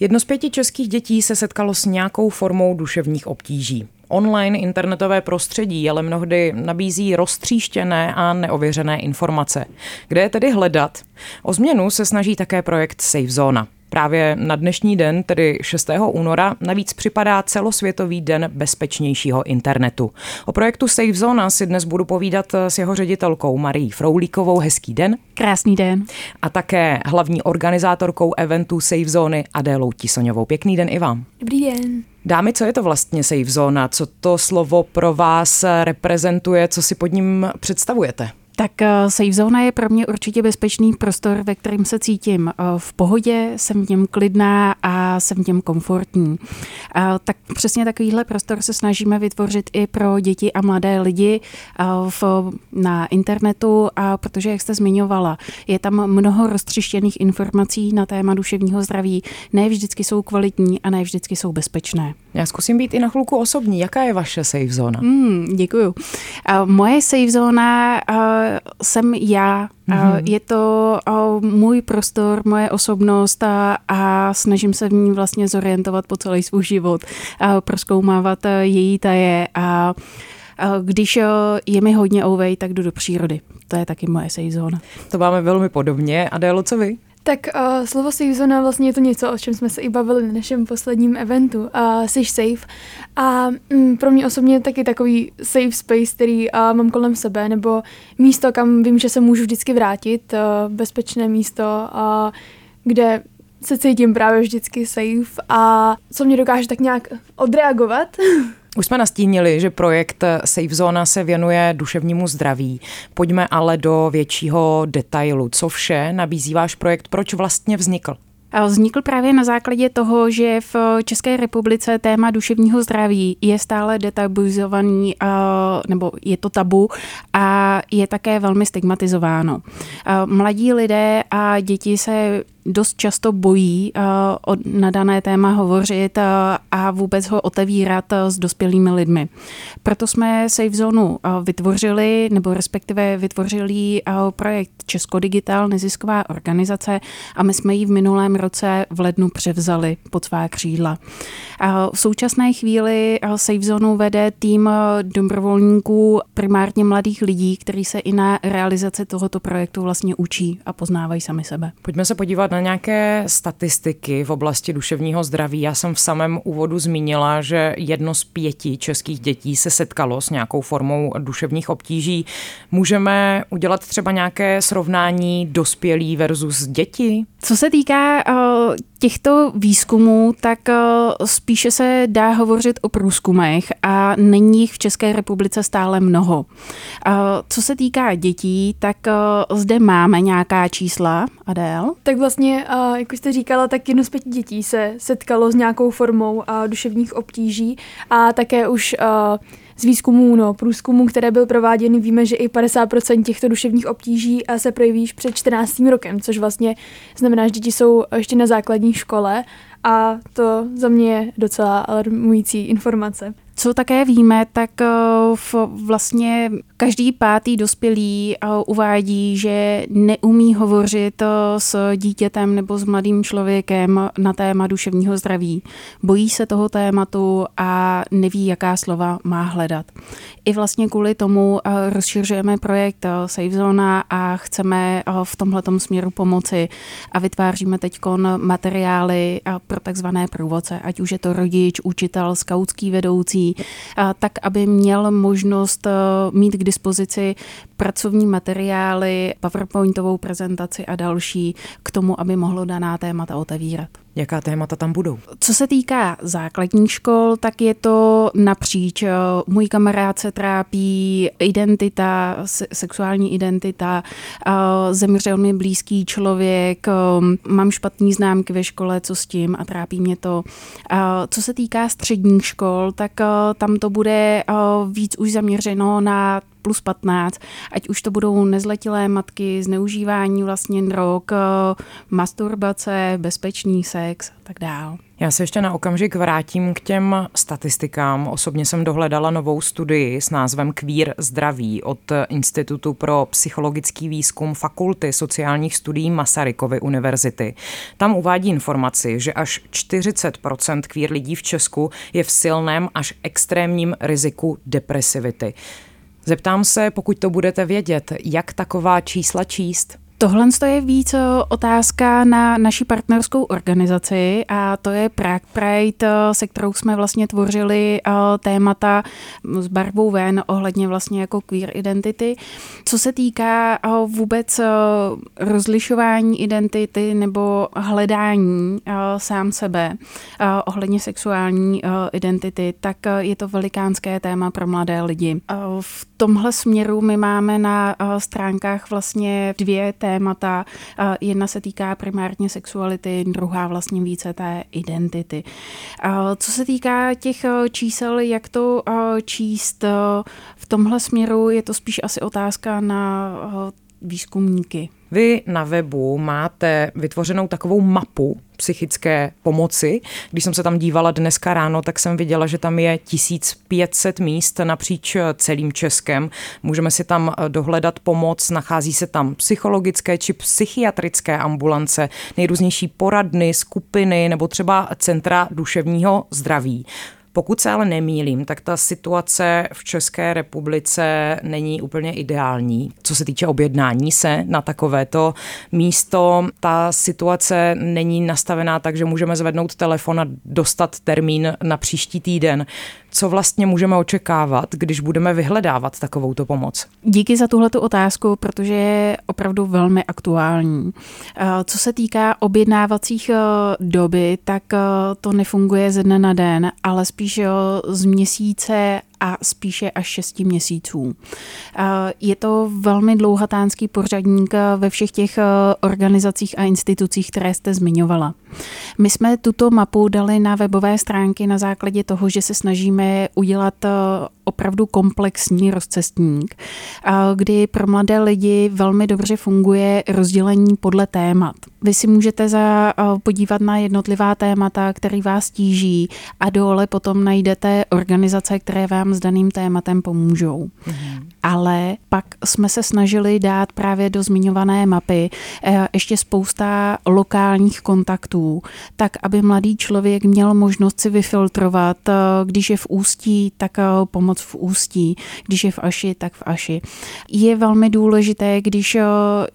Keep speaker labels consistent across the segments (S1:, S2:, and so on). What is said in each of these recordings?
S1: Jedno z pěti českých dětí se setkalo s nějakou formou duševních obtíží. Online internetové prostředí ale mnohdy nabízí roztříštěné a neověřené informace. Kde je tedy hledat? O změnu se snaží také projekt Safe Zona. Právě na dnešní den, tedy 6. února, navíc připadá celosvětový den bezpečnějšího internetu. O projektu Safe Zona si dnes budu povídat s jeho ředitelkou Marí Froulíkovou. Hezký den.
S2: Krásný den.
S1: A také hlavní organizátorkou eventu Safe Zony Adélou Tisoňovou. Pěkný den i vám.
S3: Dobrý den.
S1: Dámy, co je to vlastně Safe Zona? Co to slovo pro vás reprezentuje? Co si pod ním představujete?
S2: Tak eh, safe zóna je pro mě určitě bezpečný prostor, ve kterém se cítím eh, v pohodě, jsem v něm klidná a jsem v něm komfortní. Tak přesně takovýhle prostor se snažíme vytvořit i pro děti a mladé lidi eh, v, na internetu, a protože, jak jste zmiňovala, je tam mnoho roztřištěných informací na téma duševního zdraví. Ne vždycky jsou kvalitní a ne vždycky jsou bezpečné.
S1: Já zkusím být i na chvilku osobní. Jaká je vaše safe zóna?
S2: Mm, děkuju. Moje safe zóna jsem já. Mm-hmm. Je to můj prostor, moje osobnost a, a snažím se v ní vlastně zorientovat po celý svůj život, a proskoumávat e, její taje a když e, je mi hodně ouvej, tak jdu do přírody. To je taky moje safe zóna.
S1: To máme velmi podobně. A Délo, co vy?
S3: Tak uh, slovo safe zona vlastně je to něco, o čem jsme se i bavili na našem posledním eventu. Uh, jsi safe. A um, pro mě osobně je taky takový safe space, který uh, mám kolem sebe, nebo místo, kam vím, že se můžu vždycky vrátit, uh, bezpečné místo, uh, kde se cítím právě vždycky safe a co mě dokáže tak nějak odreagovat.
S1: Už jsme nastínili, že projekt Safe Zona se věnuje duševnímu zdraví. Pojďme ale do většího detailu. Co vše nabízí váš projekt? Proč vlastně vznikl?
S2: Vznikl právě na základě toho, že v České republice téma duševního zdraví je stále detabuizovaný, nebo je to tabu a je také velmi stigmatizováno. Mladí lidé a děti se dost často bojí uh, na dané téma hovořit uh, a vůbec ho otevírat uh, s dospělými lidmi. Proto jsme Safe Zonu vytvořili, nebo respektive vytvořili projekt Česko Digital, nezisková organizace a my jsme ji v minulém roce v lednu převzali pod svá křídla. V současné chvíli Safe Zonu vede tým dobrovolníků, primárně mladých lidí, kteří se i na realizaci tohoto projektu vlastně učí a poznávají sami sebe.
S1: Pojďme se podívat na nějaké statistiky v oblasti duševního zdraví. Já jsem v samém úvodu zmínila, že jedno z pěti českých dětí se setkalo s nějakou formou duševních obtíží. Můžeme udělat třeba nějaké srovnání dospělí versus děti?
S2: Co se týká uh, těchto výzkumů, tak uh, spíše se dá hovořit o průzkumech a není jich v České republice stále mnoho. Uh, co se týká dětí, tak uh, zde máme nějaká čísla, Adél?
S3: Tak vlastně, jak už jste říkala, tak jedno z pěti dětí se setkalo s nějakou formou duševních obtíží a také už z výzkumů, no, průzkumů, které byl prováděny, víme, že i 50% těchto duševních obtíží se projeví před 14. rokem, což vlastně znamená, že děti jsou ještě na základní škole a to za mě je docela alarmující informace.
S2: Co také víme, tak eh, vlastně každý pátý dospělý eh, uvádí, že neumí hovořit eh, s dítětem nebo s mladým člověkem na téma duševního zdraví. Bojí se toho tématu a neví, jaká slova má hledat. I vlastně kvůli tomu rozšiřujeme projekt Safe Zona a chceme v tomhle směru pomoci a vytváříme teď materiály pro takzvané průvodce, ať už je to rodič, učitel, skautský vedoucí, tak aby měl možnost mít k dispozici pracovní materiály, PowerPointovou prezentaci a další k tomu, aby mohlo daná témata otevírat.
S1: Jaká témata tam budou?
S2: Co se týká základních škol, tak je to napříč. Můj kamarád se trápí identita, sexuální identita, zemřel mi blízký člověk, mám špatný známky ve škole, co s tím a trápí mě to. Co se týká středních škol, tak tam to bude víc už zaměřeno na plus 15, ať už to budou nezletilé matky, zneužívání vlastně drog, masturbace, bezpečný sex a tak dále.
S1: Já se ještě na okamžik vrátím k těm statistikám. Osobně jsem dohledala novou studii s názvem Kvír zdraví od Institutu pro psychologický výzkum Fakulty sociálních studií Masarykovy univerzity. Tam uvádí informaci, že až 40% kvír lidí v Česku je v silném až extrémním riziku depresivity. Zeptám se, pokud to budete vědět, jak taková čísla číst?
S2: Tohle je víc otázka na naši partnerskou organizaci a to je Prague Pride, se kterou jsme vlastně tvořili témata s barvou ven ohledně vlastně jako queer identity. Co se týká vůbec rozlišování identity nebo hledání sám sebe ohledně sexuální identity, tak je to velikánské téma pro mladé lidi. V tomhle směru my máme na stránkách vlastně dvě témata. Jedna se týká primárně sexuality, druhá vlastně více té identity. Co se týká těch čísel, jak to číst v tomhle směru, je to spíš asi otázka na výzkumníky.
S1: Vy na webu máte vytvořenou takovou mapu psychické pomoci. Když jsem se tam dívala dneska ráno, tak jsem viděla, že tam je 1500 míst napříč celým Českem. Můžeme si tam dohledat pomoc, nachází se tam psychologické či psychiatrické ambulance, nejrůznější poradny, skupiny nebo třeba centra duševního zdraví. Pokud se ale nemýlím, tak ta situace v České republice není úplně ideální. Co se týče objednání se na takovéto místo, ta situace není nastavená tak, že můžeme zvednout telefon a dostat termín na příští týden co vlastně můžeme očekávat, když budeme vyhledávat takovouto pomoc?
S2: Díky za tuhletu otázku, protože je opravdu velmi aktuální. Eh, co se týká objednávacích eh, doby, tak eh, to nefunguje ze dne na den, ale spíš z měsíce a spíše až 6 měsíců. Je to velmi dlouhatánský pořadník ve všech těch organizacích a institucích, které jste zmiňovala. My jsme tuto mapu dali na webové stránky na základě toho, že se snažíme udělat opravdu komplexní rozcestník, kdy pro mladé lidi velmi dobře funguje rozdělení podle témat. Vy si můžete za, podívat na jednotlivá témata, které vás tíží a dole potom najdete organizace, které vám s daným tématem pomůžou. Mhm. Ale pak jsme se snažili dát právě do zmiňované mapy e, ještě spousta lokálních kontaktů, tak aby mladý člověk měl možnost si vyfiltrovat, e, když je v ústí, tak e, pomoc v ústí, když je v Aši, tak v Aši. Je velmi důležité, když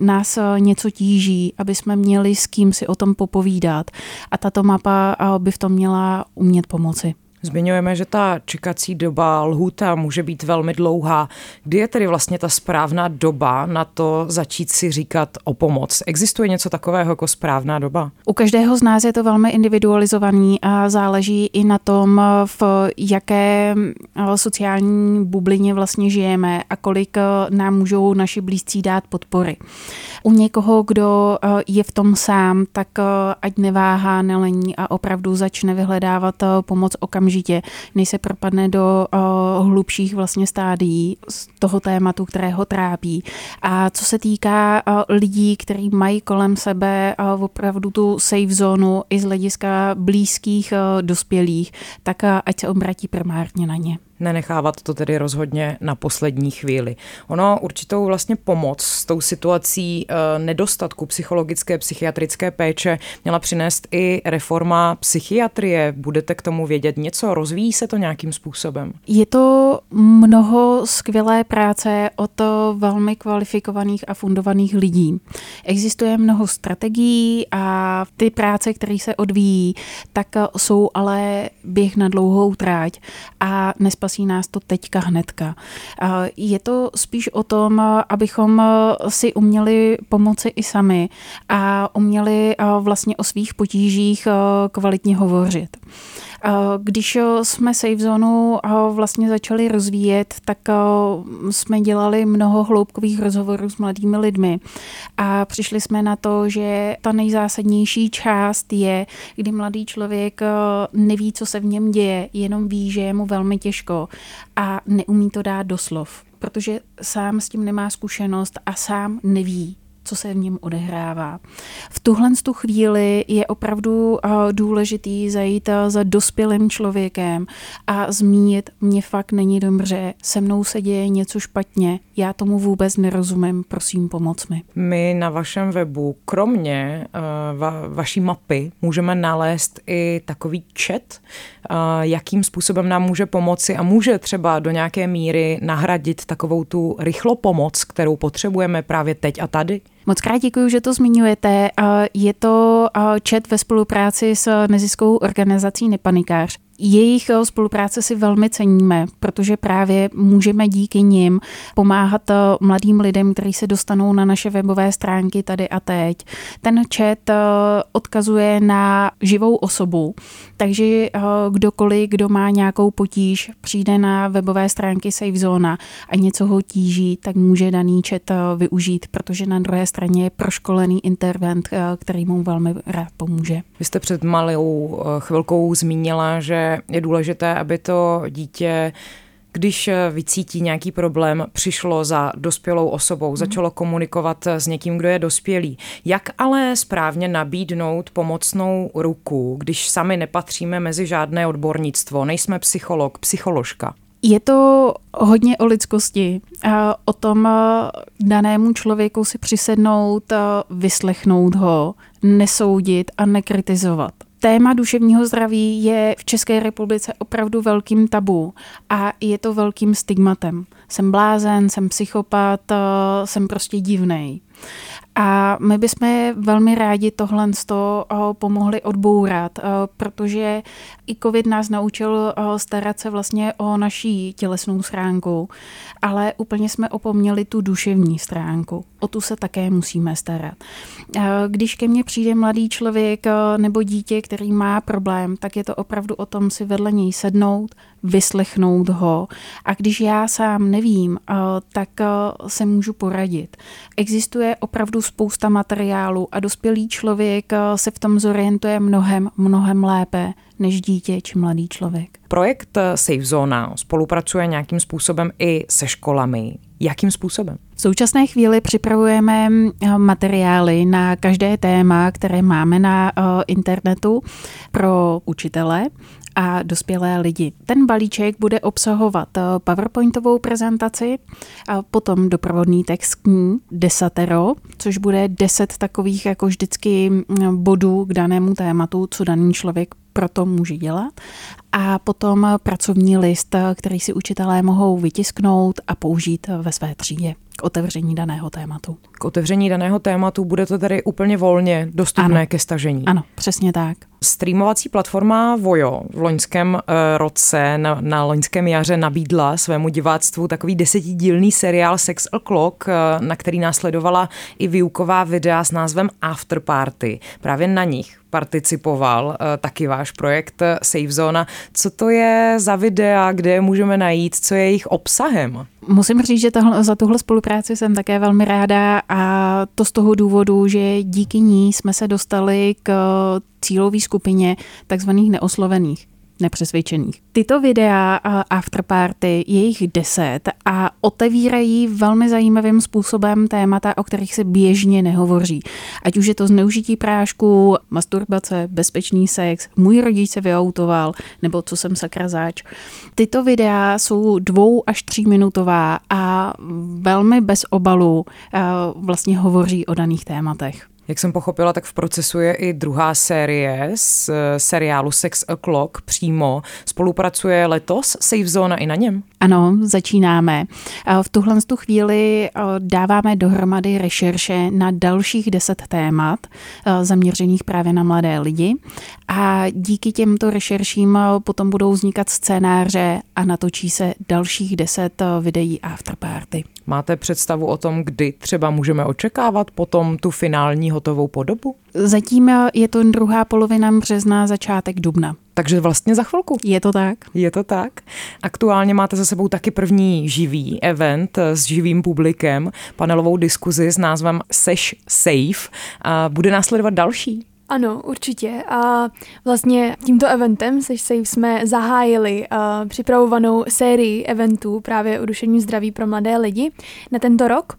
S2: nás něco tíží, aby jsme měli s kým si o tom popovídat a tato mapa by v tom měla umět pomoci.
S1: Zmiňujeme, že ta čekací doba lhůta může být velmi dlouhá. Kdy je tedy vlastně ta správná doba na to začít si říkat o pomoc? Existuje něco takového jako správná doba?
S2: U každého z nás je to velmi individualizovaný a záleží i na tom, v jaké eh, sociální bublině vlastně žijeme a kolik eh, nám můžou naši blízcí dát podpory. U někoho, kdo eh, je v tom sám, tak ať neváhá, nelení a opravdu začne vyhledávat pomoc okamžitě okamžitě, než se propadne do uh, hlubších vlastně stádií z toho tématu, které ho trápí. A co se týká uh, lidí, kteří mají kolem sebe uh, opravdu tu safe zónu i z hlediska blízkých uh, dospělých, tak uh, ať se obratí primárně na ně
S1: nenechávat to tedy rozhodně na poslední chvíli. Ono určitou vlastně pomoc s tou situací e, nedostatku psychologické, psychiatrické péče měla přinést i reforma psychiatrie. Budete k tomu vědět něco? Rozvíjí se to nějakým způsobem?
S2: Je to mnoho skvělé práce od velmi kvalifikovaných a fundovaných lidí. Existuje mnoho strategií a ty práce, které se odvíjí, tak jsou ale běh na dlouhou tráť a nespas spasí nás to teďka hnedka. Je to spíš o tom, abychom si uměli pomoci i sami a uměli vlastně o svých potížích kvalitně hovořit. Když jsme Safe Zone vlastně začali rozvíjet, tak jsme dělali mnoho hloubkových rozhovorů s mladými lidmi a přišli jsme na to, že ta nejzásadnější část je, kdy mladý člověk neví, co se v něm děje, jenom ví, že je mu velmi těžko a neumí to dát do slov. protože sám s tím nemá zkušenost a sám neví, co se v něm odehrává. V tuhle tu chvíli je opravdu eh, důležitý zajít eh, za dospělým člověkem a zmínit, mě fakt není dobře, se mnou se děje něco špatně, já tomu vůbec nerozumím, prosím pomoc mi.
S1: My na vašem webu, kromě uh, va- vaší mapy, můžeme nalézt i takový chat, jakým způsobem nám může pomoci a může třeba do nějaké míry nahradit takovou tu rychlo pomoc, kterou potřebujeme právě teď a tady?
S2: Moc krát děkuji, že to zmiňujete. Je to chat ve spolupráci s neziskovou organizací Nepanikář. Jejich eh, spolupráce si velmi ceníme, protože právě můžeme díky nim pomáhat eh, mladým lidem, kteří se dostanou na naše webové stránky tady a teď. Ten chat eh, odkazuje na živou osobu, takže kdokoliv, kdo má nějakou potíž, přijde na webové stránky SafeZona a něco ho tíží, tak může daný chat využít, protože na druhé straně je proškolený intervent, který mu velmi rád pomůže.
S1: Vy jste před malou chvilkou zmínila, že je důležité, aby to dítě když vycítí nějaký problém, přišlo za dospělou osobou, mhm. začalo komunikovat s někým, kdo je dospělý. Jak ale správně nabídnout pomocnou ruku, když sami nepatříme mezi žádné odbornictvo, nejsme psycholog, psycholožka?
S2: Je to hodně o lidskosti, o tom danému člověku si přisednout, vyslechnout ho, nesoudit a nekritizovat téma duševního zdraví je v České republice opravdu velkým tabu a je to velkým stigmatem. Jsem blázen, jsem psychopat, eh, jsem prostě divnej. A my bychom velmi rádi tohle z toho eh, pomohli odbourat, eh, protože i COVID nás naučil eh, starat se vlastně o naší tělesnou stránku, ale úplně jsme opomněli tu duševní stránku. O tu se také musíme starat. Když ke mně přijde mladý člověk nebo dítě, který má problém, tak je to opravdu o tom si vedle něj sednout, vyslechnout ho. A když já sám nevím, tak se můžu poradit. Existuje opravdu spousta materiálu a dospělý člověk eh, se v tom zorientuje mnohem, mnohem lépe než dítě či mladý člověk.
S1: Projekt eh, Safe Zona spolupracuje nějakým způsobem i se školami. Jakým způsobem?
S2: V současné chvíli připravujeme eh, materiály na každé téma, které máme na internetu pro učitele a dospělé lidi. Ten balíček bude obsahovat eh, PowerPointovou prezentaci, a potom doprovodný text k ní, desatero, což bude deset takových jako vždycky mm, bodů k danému tématu, co daný člověk proto může dělat. A potom pracovní list, eh, který si učitelé mohou vytisknout a použít ve své třídě k otevření daného tématu.
S1: K otevření daného tématu bude to tedy úplně volně dostupné
S2: ano.
S1: ke stažení.
S2: Ano, přesně tak.
S1: Streamovací platforma Vojo v loňském uh, roce, na, na loňském jaře nabídla svému diváctvu takový desetidílný seriál Sex O'Clock, uh, na který následovala i výuková videa s názvem After Party. Právě na nich participoval uh, taky váš projekt Safe Zona. Co to je za videa, kde je můžeme najít, co je jejich obsahem?
S2: Musím říct, že tohle, za tuhle spolupráci jsem také velmi ráda a to z toho důvodu, že díky ní jsme se dostali k cílové skupině takzvaných neoslovených nepřesvědčených. Tyto videa afterparty, je jich deset a otevírají velmi zajímavým způsobem témata, o kterých se běžně nehovoří. Ať už je to zneužití prášku, masturbace, bezpečný sex, můj rodič se vyautoval, nebo co jsem sakra zač. Tyto videa jsou dvou až tříminutová a velmi bez obalu vlastně hovoří o daných tématech.
S1: Jak jsem pochopila, tak v procesu je i druhá série z eh, seriálu Sex O'Clock přímo. Spolupracuje letos Safe Zone i na něm?
S2: Ano, začínáme. V tuhle tu chvíli eh, dáváme dohromady rešerše na dalších deset témat eh, zaměřených právě na mladé lidi a díky těmto rešerším potom budou vznikat scénáře a natočí se dalších deset videí afterparty.
S1: Máte představu o tom, kdy třeba můžeme očekávat potom tu finální hotovou podobu?
S2: Zatím je to druhá polovina března, začátek dubna.
S1: Takže vlastně za chvilku.
S2: Je to tak.
S1: Je to tak. Aktuálně máte za sebou taky první živý event s živým publikem, panelovou diskuzi s názvem Sesh Safe. A bude následovat další?
S3: Ano, určitě. A vlastně tímto eventem se jsme zahájili uh, připravovanou sérii eventů právě o duševním zdraví pro mladé lidi na tento rok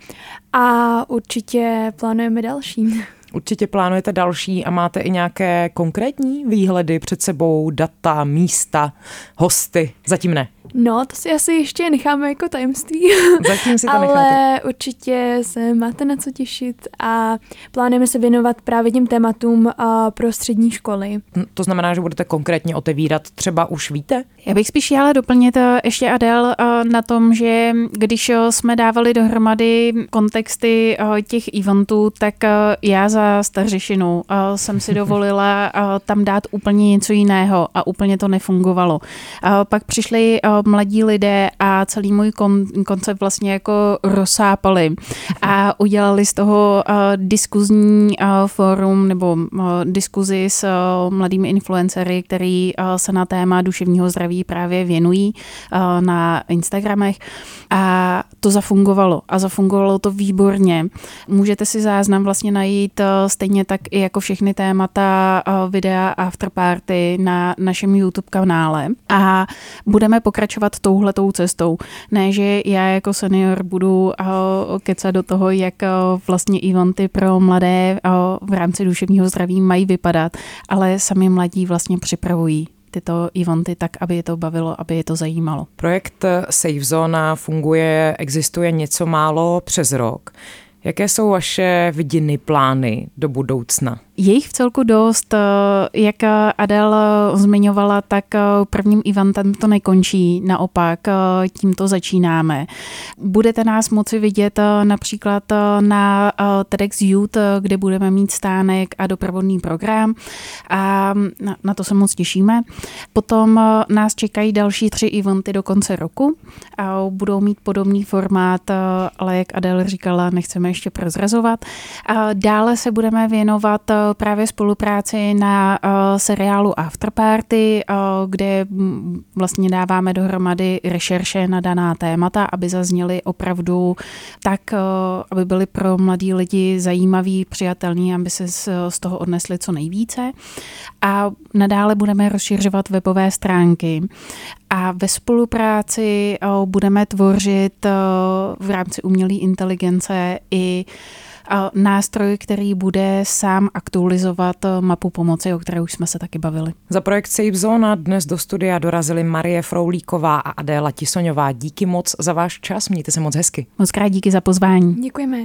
S3: a určitě plánujeme další.
S1: Určitě plánujete další a máte i nějaké konkrétní výhledy před sebou, data, místa, hosty? Zatím ne.
S3: No, to si asi ještě necháme jako tajemství.
S1: Zatím si to
S3: Ale
S1: necháte.
S3: určitě se máte na co těšit a plánujeme se věnovat právě těm tématům pro střední školy.
S1: Hm, to znamená, že budete konkrétně otevírat, třeba už víte?
S2: Já bych spíš ale doplnit eh, ještě Adel eh, na tom, že když eh, jsme dávali dohromady kontexty těch eventů, tak já za Stařešinu jsem si dovolila tam dát úplně něco jiného a úplně to nefungovalo. Pak přišli mladí lidé a celý můj kon- koncept vlastně jako rozsápali a udělali z toho diskuzní fórum nebo diskuzi s mladými influencery, který se na téma duševního zdraví právě věnují eh, na Instagramech a to zafungovalo a zafungovalo to výborně. Můžete si záznam vlastně najít eh, stejně tak i jako všechny témata eh, videa afterparty na našem YouTube kanále a budeme pokračovat touhletou cestou. Ne, že já jako senior budu kecat do toho, jak vlastně eventy pro mladé v rámci duševního zdraví mají vypadat, ale sami mladí vlastně připravují tyto eventy tak, aby je to bavilo, aby je to zajímalo.
S1: Projekt Safe Zona funguje, existuje něco málo přes rok. Jaké jsou vaše vidiny, plány do budoucna?
S2: Je jich v celku dost. Eh, jak Adel zmiňovala, tak eh, prvním eventem to nekončí, naopak eh, tímto začínáme. Budete nás moci vidět například na TEDx Youth, kde budeme mít stánek a doprovodný program a na to se moc těšíme. Potom nás čekají další tři eventy do konce roku a budou mít podobný formát, ale jak Adel říkala, nechceme ještě prozrazovat. Dále se budeme věnovat právě spolupráci na uh, seriálu Afterparty, uh, kde vlastně dáváme dohromady rešerše na daná témata, aby zazněly opravdu tak, uh, aby byly pro mladí lidi zajímaví, přijatelní, aby se z toho odnesli co nejvíce. A nadále budeme rozšiřovat webové stránky a ve spolupráci budeme tvořit v rámci umělé inteligence i nástroj, který bude sám aktualizovat mapu pomoci, o které už jsme se taky bavili.
S1: Za projekt Safe Zona dnes do studia dorazili Marie Froulíková a Adéla Tisoňová. Díky moc za váš čas, mějte se moc hezky.
S2: Moc krát díky za pozvání.
S3: Děkujeme.